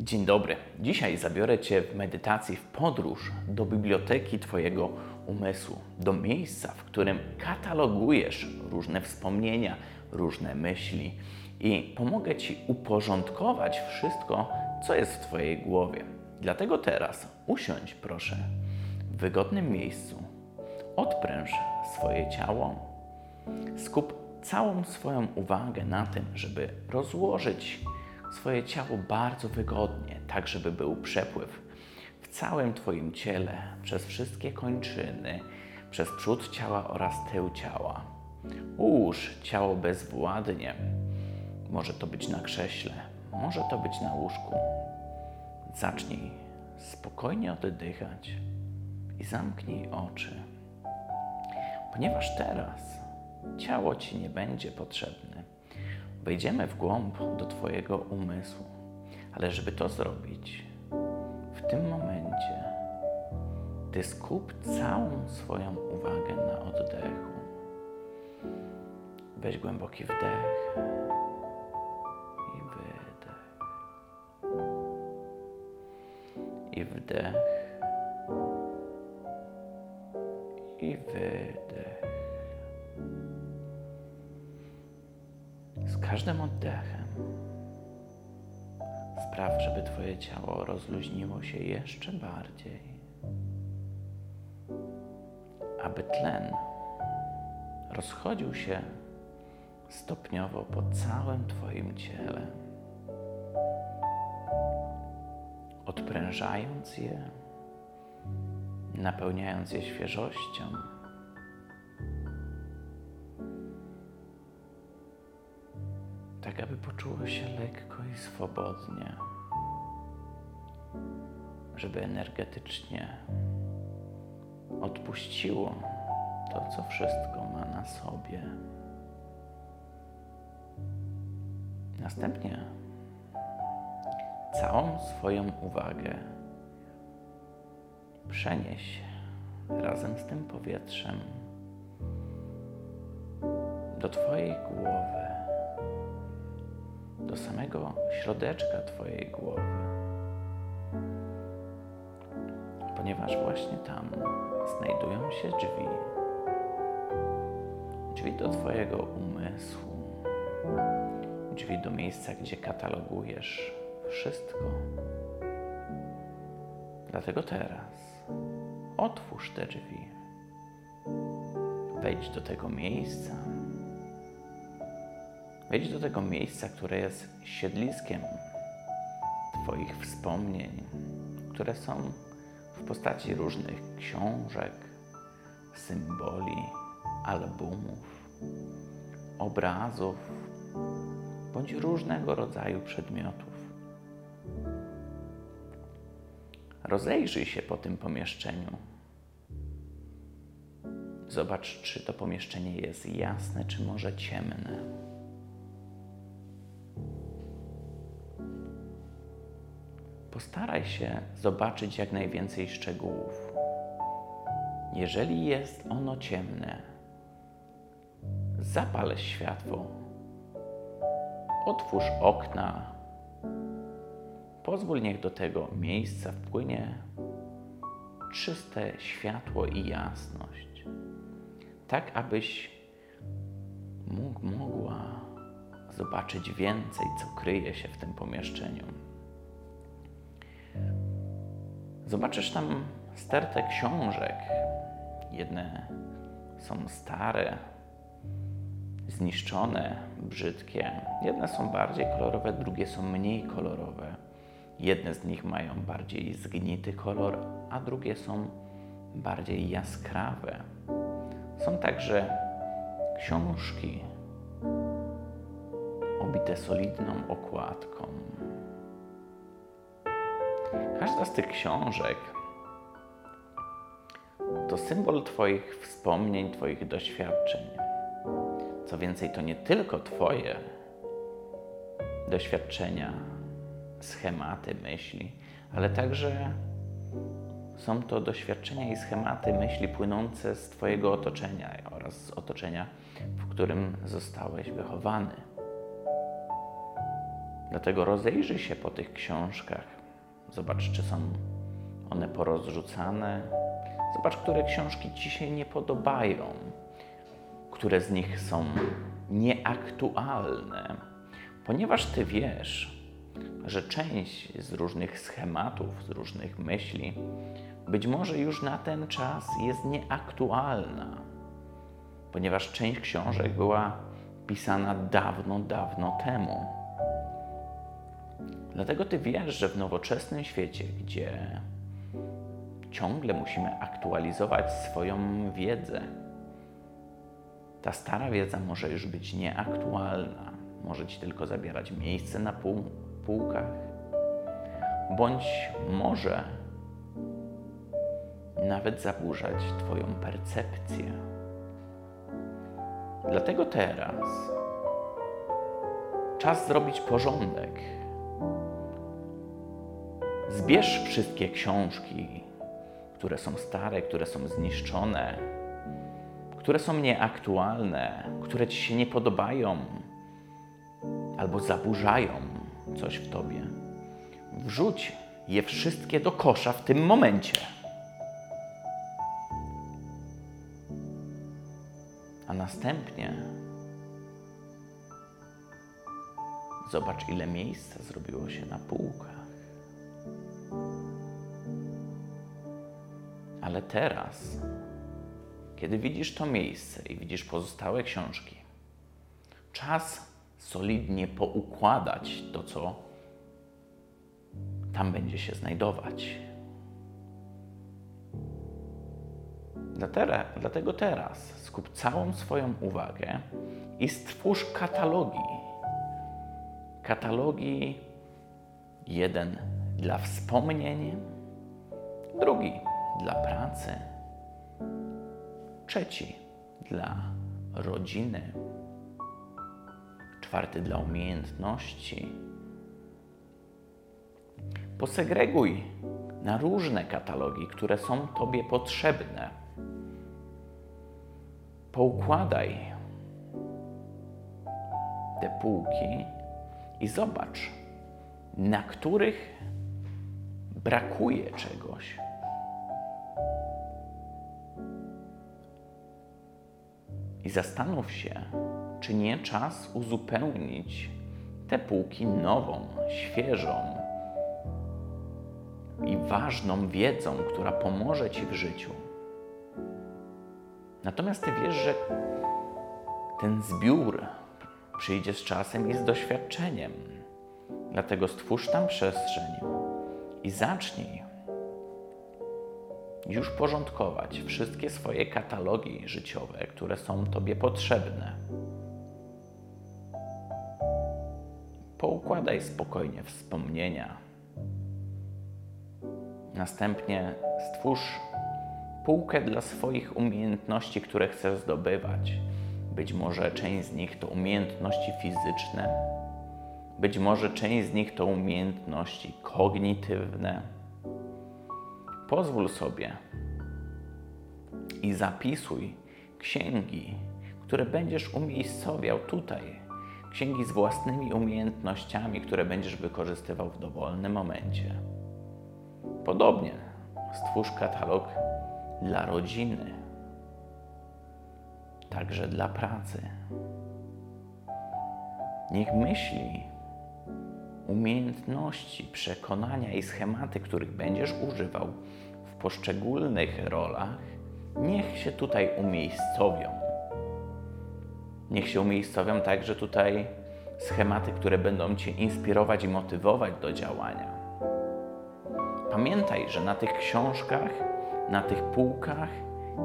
Dzień dobry. Dzisiaj zabiorę Cię w medytacji w podróż do biblioteki Twojego umysłu, do miejsca, w którym katalogujesz różne wspomnienia, różne myśli i pomogę Ci uporządkować wszystko, co jest w Twojej głowie. Dlatego teraz usiądź, proszę, w wygodnym miejscu, odpręż swoje ciało, skup całą swoją uwagę na tym, żeby rozłożyć swoje ciało bardzo wygodnie, tak żeby był przepływ w całym Twoim ciele, przez wszystkie kończyny, przez przód ciała oraz tył ciała. Ułóż ciało bezwładnie. Może to być na krześle, może to być na łóżku. Zacznij spokojnie oddychać i zamknij oczy. Ponieważ teraz ciało Ci nie będzie potrzebne, wejdziemy w głąb do Twojego umysłu. Ale żeby to zrobić, w tym momencie Ty skup całą swoją uwagę na oddechu. Weź głęboki wdech i wydech. I wdech i wydech. Każdym oddechem. Spraw, żeby Twoje ciało rozluźniło się jeszcze bardziej, aby tlen rozchodził się stopniowo po całym Twoim ciele, odprężając je, napełniając je świeżością poczuło się lekko i swobodnie, żeby energetycznie odpuściło to, co wszystko ma na sobie. Następnie całą swoją uwagę przenieś razem z tym powietrzem do Twojej głowy do samego środeczka Twojej głowy. Ponieważ właśnie tam znajdują się drzwi. Drzwi do Twojego umysłu. Drzwi do miejsca, gdzie katalogujesz wszystko. Dlatego teraz otwórz te drzwi. Wejdź do tego miejsca, Wejdź do tego miejsca, które jest siedliskiem Twoich wspomnień, które są w postaci różnych książek, symboli, albumów, obrazów bądź różnego rodzaju przedmiotów. Rozejrzyj się po tym pomieszczeniu. Zobacz, czy to pomieszczenie jest jasne, czy może ciemne. Postaraj się zobaczyć jak najwięcej szczegółów. Jeżeli jest ono ciemne, zapal światło, otwórz okna, pozwól niech do tego miejsca wpłynie czyste światło i jasność, tak abyś mógł, mogła zobaczyć więcej, co kryje się w tym pomieszczeniu. Zobaczysz tam stertę książek. Jedne są stare, zniszczone, brzydkie. Jedne są bardziej kolorowe, drugie są mniej kolorowe. Jedne z nich mają bardziej zgnity kolor, a drugie są bardziej jaskrawe. Są także książki obite solidną okładką. Każda z tych książek to symbol Twoich wspomnień, Twoich doświadczeń. Co więcej, to nie tylko Twoje doświadczenia, schematy myśli, ale także są to doświadczenia i schematy myśli płynące z Twojego otoczenia oraz z otoczenia, w którym zostałeś wychowany. Dlatego rozejrzyj się po tych książkach. Zobacz, czy są one porozrzucane. Zobacz, które książki ci się nie podobają, które z nich są nieaktualne, ponieważ ty wiesz, że część z różnych schematów, z różnych myśli, być może już na ten czas jest nieaktualna, ponieważ część książek była pisana dawno, dawno temu. Dlatego ty wiesz, że w nowoczesnym świecie, gdzie ciągle musimy aktualizować swoją wiedzę, ta stara wiedza może już być nieaktualna, może ci tylko zabierać miejsce na pół, półkach, bądź może nawet zaburzać Twoją percepcję. Dlatego teraz czas zrobić porządek. Zbierz wszystkie książki, które są stare, które są zniszczone, które są nieaktualne, które Ci się nie podobają albo zaburzają coś w Tobie. Wrzuć je wszystkie do kosza w tym momencie. A następnie zobacz, ile miejsca zrobiło się na półkach. Ale teraz, kiedy widzisz to miejsce i widzisz pozostałe książki, czas solidnie poukładać to, co tam będzie się znajdować. Dlatego teraz skup całą swoją uwagę i stwórz katalogi. Katalogi jeden dla wspomnień, drugi dla pracy, trzeci dla rodziny, czwarty dla umiejętności. Posegreguj na różne katalogi, które są Tobie potrzebne. Poukładaj te półki i zobacz, na których brakuje czegoś. I zastanów się, czy nie czas uzupełnić te półki nową, świeżą i ważną wiedzą, która pomoże Ci w życiu. Natomiast Ty wiesz, że ten zbiór przyjdzie z czasem i z doświadczeniem. Dlatego stwórz tam przestrzeń i zacznij już porządkować wszystkie swoje katalogi życiowe, które są Tobie potrzebne. Poukładaj spokojnie wspomnienia. Następnie stwórz półkę dla swoich umiejętności, które chcesz zdobywać. Być może część z nich to umiejętności fizyczne, być może część z nich to umiejętności kognitywne. Pozwól sobie i zapisuj księgi, które będziesz umiejscowiał tutaj. Księgi z własnymi umiejętnościami, które będziesz wykorzystywał w dowolnym momencie. Podobnie stwórz katalog dla rodziny, także dla pracy. Niech myśli, umiejętności, przekonania i schematy, których będziesz używał w poszczególnych rolach, niech się tutaj umiejscowią. Niech się umiejscowią także tutaj schematy, które będą Cię inspirować i motywować do działania. Pamiętaj, że na tych książkach, na tych półkach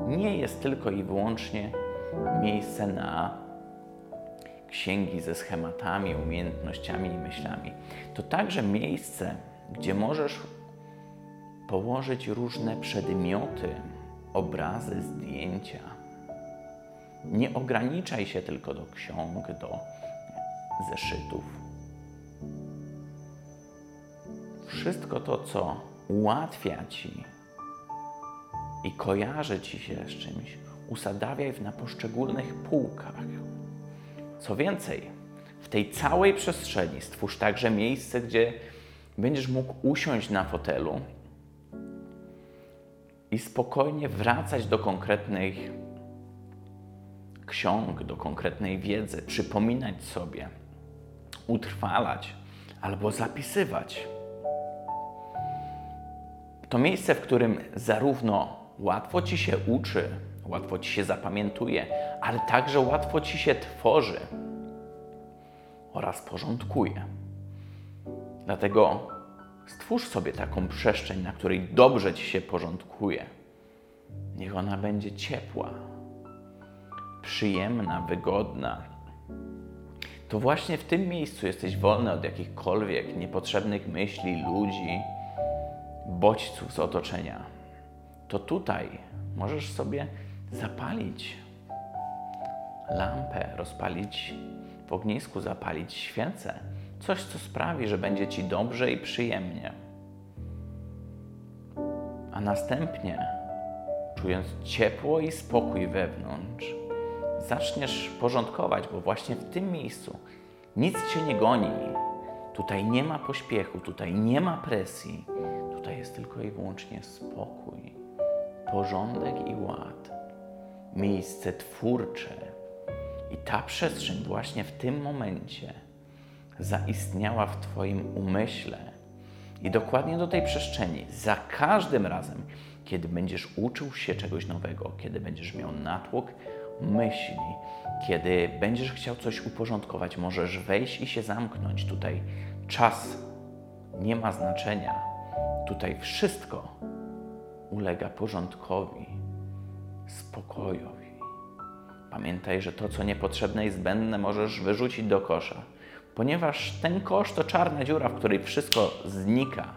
nie jest tylko i wyłącznie miejsce na księgi ze schematami, umiejętnościami i myślami. To także miejsce, gdzie możesz położyć różne przedmioty, obrazy, zdjęcia. Nie ograniczaj się tylko do ksiąg, do zeszytów. Wszystko to, co ułatwia ci i kojarzy ci się z czymś, usadawiaj na poszczególnych półkach. Co więcej, w tej całej przestrzeni stwórz także miejsce, gdzie będziesz mógł usiąść na fotelu i spokojnie wracać do konkretnych ksiąg, do konkretnej wiedzy, przypominać sobie, utrwalać albo zapisywać. To miejsce, w którym zarówno łatwo ci się uczy, łatwo ci się zapamiętuje, ale także łatwo ci się tworzy oraz porządkuje. Dlatego stwórz sobie taką przestrzeń, na której dobrze ci się porządkuje. Niech ona będzie ciepła, przyjemna, wygodna. To właśnie w tym miejscu jesteś wolny od jakichkolwiek niepotrzebnych myśli, ludzi, bodźców z otoczenia. To tutaj możesz sobie zapalić lampę, rozpalić w ognisku, zapalić świecę. Coś, co sprawi, że będzie ci dobrze i przyjemnie. A następnie, czując ciepło i spokój wewnątrz, zaczniesz porządkować, bo właśnie w tym miejscu nic cię nie goni. Tutaj nie ma pośpiechu, tutaj nie ma presji. Tutaj jest tylko i wyłącznie spokój, porządek i ład. Miejsce twórcze. I ta przestrzeń właśnie w tym momencie zaistniała w Twoim umyśle. I dokładnie do tej przestrzeni, za każdym razem, kiedy będziesz uczył się czegoś nowego, kiedy będziesz miał natłok myśli, kiedy będziesz chciał coś uporządkować, możesz wejść i się zamknąć. Tutaj czas nie ma znaczenia. Tutaj wszystko ulega porządkowi, spokojowi. Pamiętaj, że to, co niepotrzebne i zbędne, możesz wyrzucić do kosza, ponieważ ten kosz to czarna dziura, w której wszystko znika,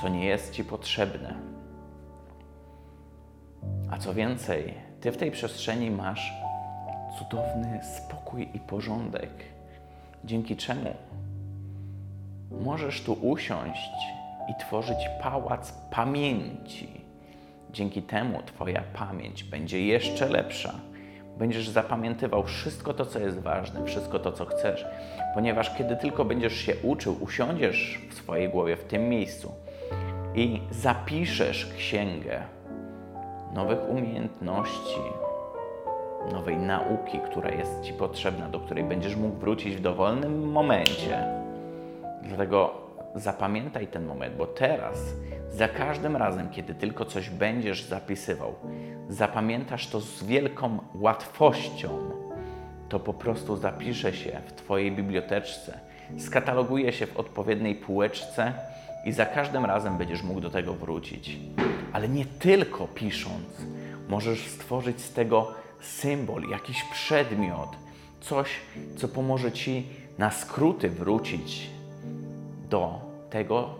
co nie jest ci potrzebne. A co więcej, ty w tej przestrzeni masz cudowny spokój i porządek, dzięki czemu możesz tu usiąść i tworzyć pałac pamięci. Dzięki temu Twoja pamięć będzie jeszcze lepsza. Będziesz zapamiętywał wszystko to, co jest ważne, wszystko to, co chcesz, ponieważ kiedy tylko będziesz się uczył, usiądziesz w swojej głowie w tym miejscu i zapiszesz księgę nowych umiejętności, nowej nauki, która jest Ci potrzebna, do której będziesz mógł wrócić w dowolnym momencie. Dlatego zapamiętaj ten moment, bo teraz, za każdym razem, kiedy tylko coś będziesz zapisywał, zapamiętasz to z wielką łatwością. To po prostu zapisze się w Twojej biblioteczce, skataloguje się w odpowiedniej półeczce i za każdym razem będziesz mógł do tego wrócić. Ale nie tylko pisząc, możesz stworzyć z tego symbol, jakiś przedmiot, coś, co pomoże Ci na skróty wrócić do tego,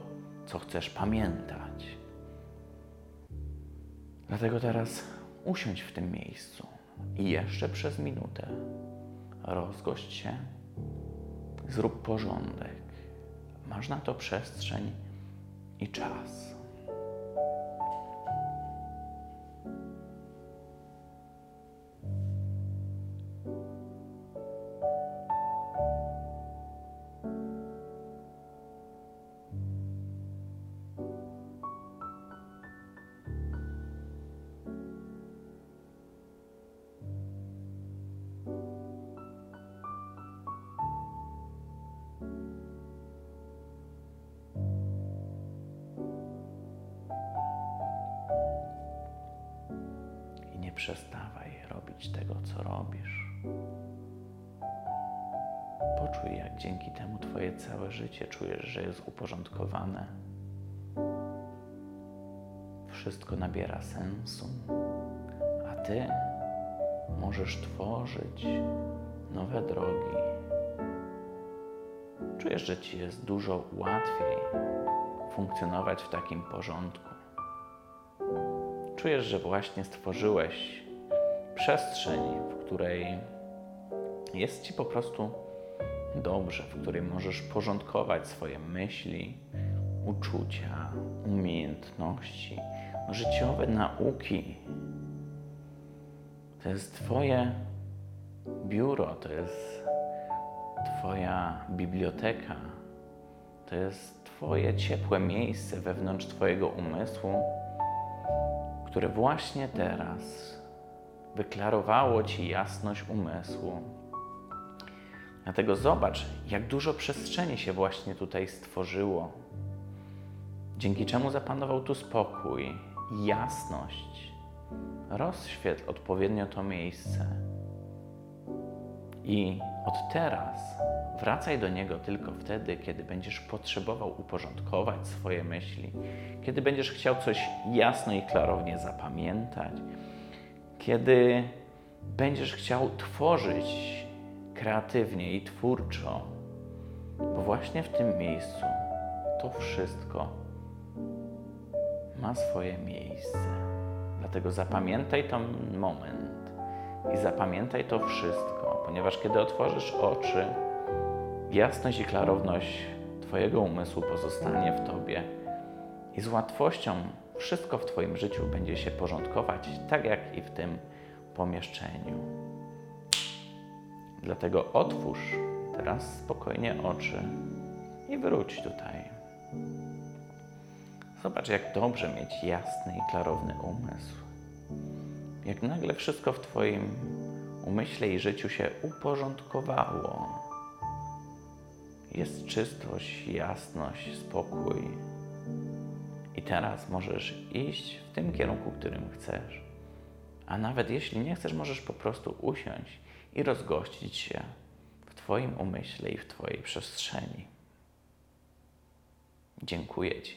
co chcesz pamiętać. Dlatego teraz usiądź w tym miejscu i jeszcze przez minutę rozgość się, zrób porządek. Masz na to przestrzeń i czas. Przestawaj robić tego, co robisz. Poczuj, jak dzięki temu Twoje całe życie czujesz, że jest uporządkowane. Wszystko nabiera sensu, a Ty możesz tworzyć nowe drogi. Czujesz, że Ci jest dużo łatwiej funkcjonować w takim porządku czujesz, że właśnie stworzyłeś przestrzeń, w której jest ci po prostu dobrze, w której możesz porządkować swoje myśli, uczucia, umiejętności, życiowe nauki. To jest Twoje biuro, to jest Twoja biblioteka to jest Twoje ciepłe miejsce wewnątrz Twojego umysłu, które właśnie teraz wyklarowało Ci jasność umysłu. Dlatego zobacz, jak dużo przestrzeni się właśnie tutaj stworzyło, dzięki czemu zapanował tu spokój, jasność. Rozświetl odpowiednio to miejsce. I od teraz wracaj do niego tylko wtedy, kiedy będziesz potrzebował uporządkować swoje myśli, kiedy będziesz chciał coś jasno i klarownie zapamiętać, kiedy będziesz chciał tworzyć kreatywnie i twórczo, bo właśnie w tym miejscu to wszystko ma swoje miejsce. Dlatego zapamiętaj ten moment i zapamiętaj to wszystko, ponieważ kiedy otworzysz oczy, jasność i klarowność Twojego umysłu pozostanie w Tobie i z łatwością wszystko w Twoim życiu będzie się porządkować, tak jak i w tym pomieszczeniu. Dlatego otwórz teraz spokojnie oczy i wróć tutaj. Zobacz, jak dobrze mieć jasny i klarowny umysł. Jak nagle wszystko w Twoim umyśle i życiu się uporządkowało. Jest czystość, jasność, spokój. I teraz możesz iść w tym kierunku, którym chcesz. A nawet jeśli nie chcesz, możesz po prostu usiąść i rozgościć się w Twoim umyśle i w Twojej przestrzeni. Dziękuję Ci.